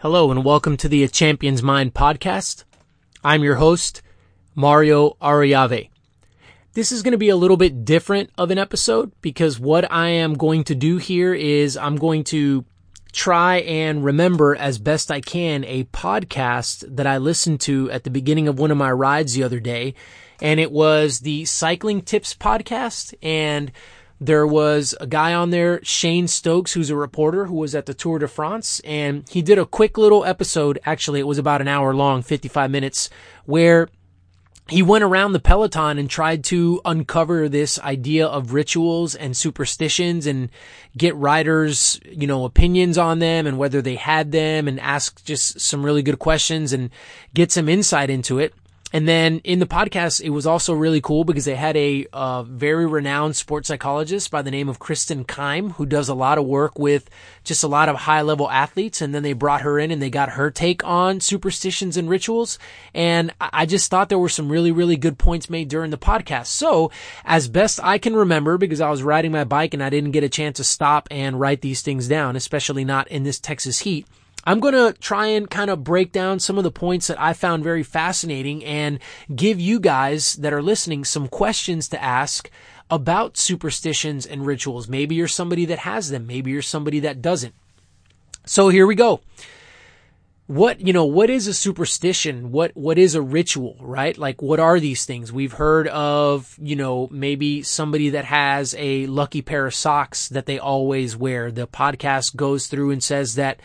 Hello and welcome to the A Champion's Mind podcast. I'm your host, Mario Ariave. This is going to be a little bit different of an episode because what I am going to do here is I'm going to try and remember as best I can a podcast that I listened to at the beginning of one of my rides the other day. And it was the Cycling Tips podcast. And there was a guy on there, Shane Stokes, who's a reporter who was at the Tour de France. And he did a quick little episode. Actually, it was about an hour long, 55 minutes, where he went around the peloton and tried to uncover this idea of rituals and superstitions and get riders, you know, opinions on them and whether they had them and ask just some really good questions and get some insight into it. And then in the podcast, it was also really cool because they had a uh, very renowned sports psychologist by the name of Kristen Keim, who does a lot of work with just a lot of high level athletes. And then they brought her in and they got her take on superstitions and rituals. And I just thought there were some really, really good points made during the podcast. So as best I can remember, because I was riding my bike and I didn't get a chance to stop and write these things down, especially not in this Texas heat. I'm going to try and kind of break down some of the points that I found very fascinating and give you guys that are listening some questions to ask about superstitions and rituals. Maybe you're somebody that has them. Maybe you're somebody that doesn't. So here we go. What, you know, what is a superstition? What, what is a ritual, right? Like, what are these things? We've heard of, you know, maybe somebody that has a lucky pair of socks that they always wear. The podcast goes through and says that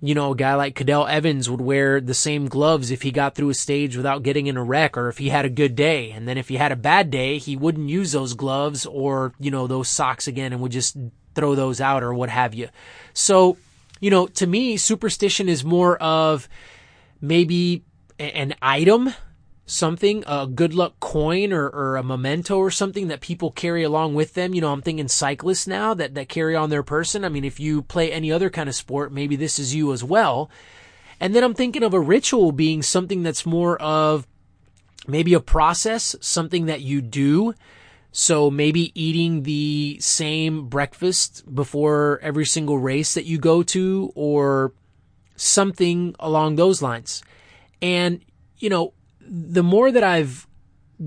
you know, a guy like Cadel Evans would wear the same gloves if he got through a stage without getting in a wreck or if he had a good day. And then if he had a bad day, he wouldn't use those gloves or, you know, those socks again and would just throw those out or what have you. So, you know, to me, superstition is more of maybe an item something, a good luck coin or, or a memento or something that people carry along with them. You know, I'm thinking cyclists now that, that carry on their person. I mean, if you play any other kind of sport, maybe this is you as well. And then I'm thinking of a ritual being something that's more of maybe a process, something that you do. So maybe eating the same breakfast before every single race that you go to or something along those lines. And, you know, the more that I've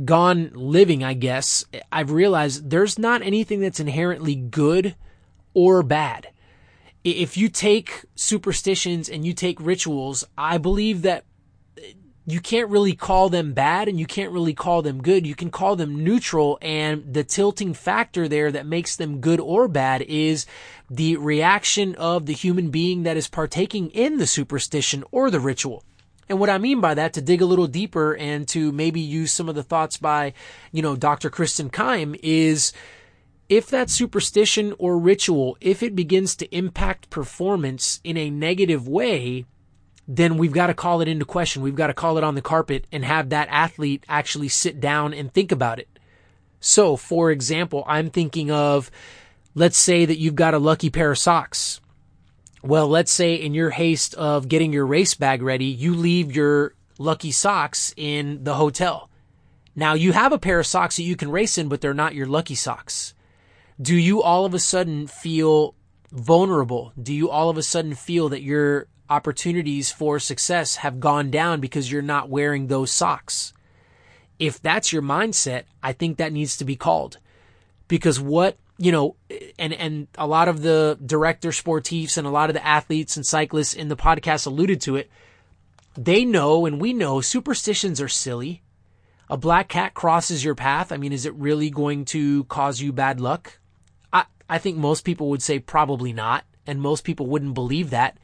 gone living, I guess, I've realized there's not anything that's inherently good or bad. If you take superstitions and you take rituals, I believe that you can't really call them bad and you can't really call them good. You can call them neutral and the tilting factor there that makes them good or bad is the reaction of the human being that is partaking in the superstition or the ritual. And what I mean by that, to dig a little deeper and to maybe use some of the thoughts by, you know, Dr. Kristen Keim is if that superstition or ritual, if it begins to impact performance in a negative way, then we've got to call it into question. We've got to call it on the carpet and have that athlete actually sit down and think about it. So, for example, I'm thinking of, let's say that you've got a lucky pair of socks well, let's say in your haste of getting your race bag ready, you leave your lucky socks in the hotel. Now you have a pair of socks that you can race in, but they're not your lucky socks. Do you all of a sudden feel vulnerable? Do you all of a sudden feel that your opportunities for success have gone down because you're not wearing those socks? If that's your mindset, I think that needs to be called. Because what you know, and and a lot of the director sportifs and a lot of the athletes and cyclists in the podcast alluded to it. They know and we know superstitions are silly. A black cat crosses your path. I mean, is it really going to cause you bad luck? I I think most people would say probably not, and most people wouldn't believe that.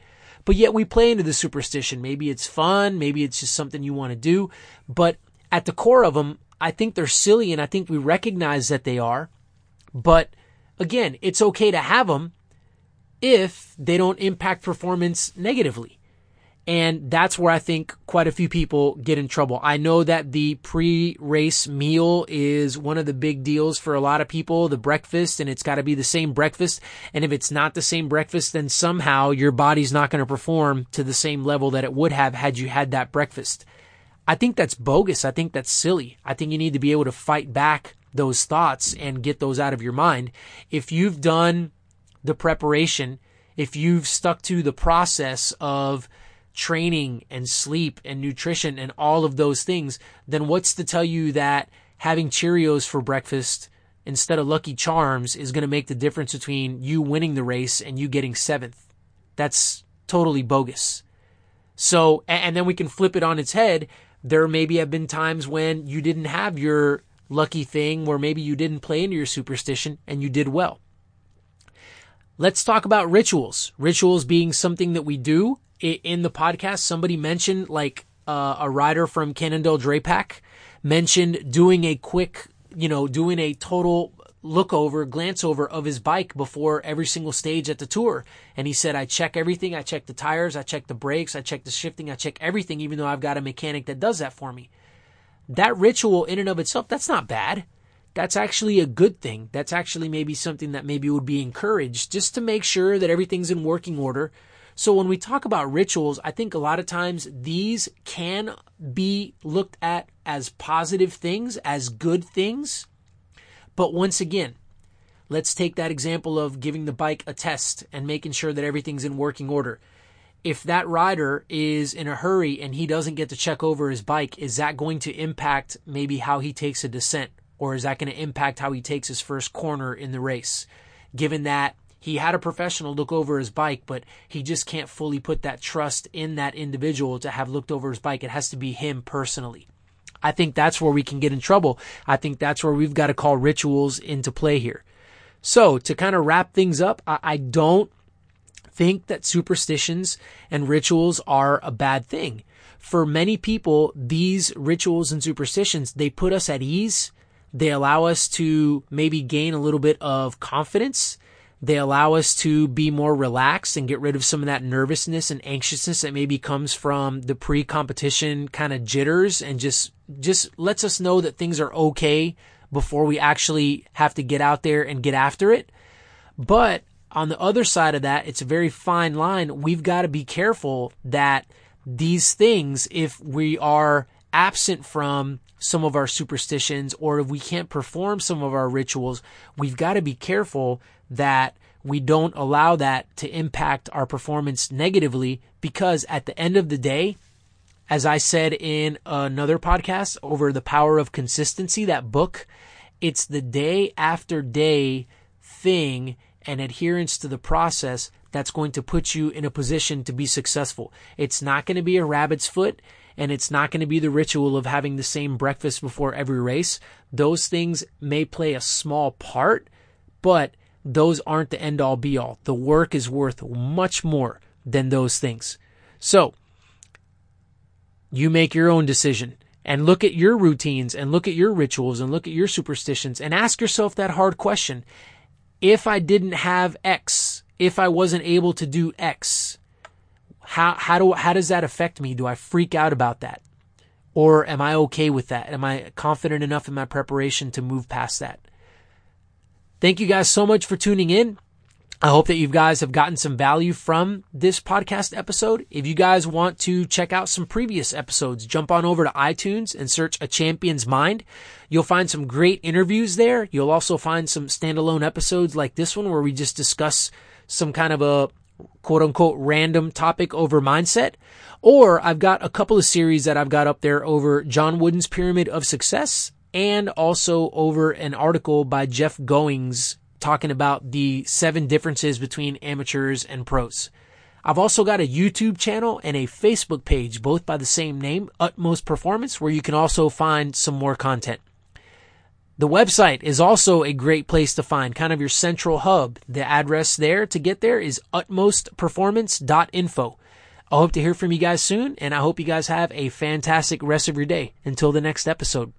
But yet we play into the superstition. Maybe it's fun, maybe it's just something you want to do, but at the core of them, I think they're silly and I think we recognize that they are. But again, it's okay to have them if they don't impact performance negatively. And that's where I think quite a few people get in trouble. I know that the pre race meal is one of the big deals for a lot of people, the breakfast, and it's got to be the same breakfast. And if it's not the same breakfast, then somehow your body's not going to perform to the same level that it would have had you had that breakfast. I think that's bogus. I think that's silly. I think you need to be able to fight back those thoughts and get those out of your mind. If you've done the preparation, if you've stuck to the process of training and sleep and nutrition and all of those things, then what's to tell you that having Cheerios for breakfast instead of Lucky Charms is going to make the difference between you winning the race and you getting seventh? That's totally bogus. So, and then we can flip it on its head. There maybe have been times when you didn't have your lucky thing where maybe you didn't play into your superstition and you did well. Let's talk about rituals. Rituals being something that we do in the podcast. Somebody mentioned like uh, a rider from Cannondale Drapac mentioned doing a quick, you know, doing a total look over, glance over of his bike before every single stage at the tour. And he said, I check everything. I check the tires. I check the brakes. I check the shifting. I check everything, even though I've got a mechanic that does that for me. That ritual in and of itself, that's not bad that's actually a good thing. That's actually maybe something that maybe would be encouraged just to make sure that everything's in working order. So when we talk about rituals, I think a lot of times these can be looked at as positive things, as good things. But once again, let's take that example of giving the bike a test and making sure that everything's in working order. If that rider is in a hurry and he doesn't get to check over his bike, is that going to impact maybe how he takes a descent? Or is that going to impact how he takes his first corner in the race? Given that he had a professional look over his bike, but he just can't fully put that trust in that individual to have looked over his bike. It has to be him personally. I think that's where we can get in trouble. I think that's where we've got to call rituals into play here. So to kind of wrap things up, I, don't think that superstitions and rituals are a bad thing. For many people, these rituals and superstitions, they put us at ease they allow us to maybe gain a little bit of confidence. They allow us to be more relaxed and get rid of some of that nervousness and anxiousness that maybe comes from the pre-competition kind of jitters and just, just lets us know that things are okay before we actually have to get out there and get after it. But on the other side of that, it's a very fine line. We've got to be careful that these things, if we are absent from some of our superstitions or if we can't perform some of our rituals, we've got to be careful that we don't allow that to impact our performance negatively because at the end of the day, as I said in another podcast over the power of consistency, that book, it's the day after day thing and adherence to the process that's going to put you in a position to be successful. It's not going to be a rabbit's foot and it's not going to be the ritual of having the same breakfast before every race. Those things may play a small part, but those aren't the end all be all. The work is worth much more than those things. So, you make your own decision and look at your routines and look at your rituals and look at your superstitions and ask yourself that hard question. If I didn't have X, if I wasn't able to do X, how, how do, how does that affect me? Do I freak out about that? Or am I okay with that? Am I confident enough in my preparation to move past that? Thank you guys so much for tuning in. I hope that you guys have gotten some value from this podcast episode. If you guys want to check out some previous episodes, jump on over to iTunes and search A Champion's Mind. You'll find some great interviews there. You'll also find some standalone episodes like this one where we just discuss some kind of a quote unquote random topic over mindset. Or I've got a couple of series that I've got up there over John Wooden's Pyramid of Success and also over an article by Jeff Goins talking about the seven differences between amateurs and pros. I've also got a YouTube channel and a Facebook page, both by the same name, Utmost Performance, where you can also find some more content. The website is also a great place to find kind of your central hub. The address there to get there is utmostperformance.info. I hope to hear from you guys soon, and I hope you guys have a fantastic rest of your day. Until the next episode.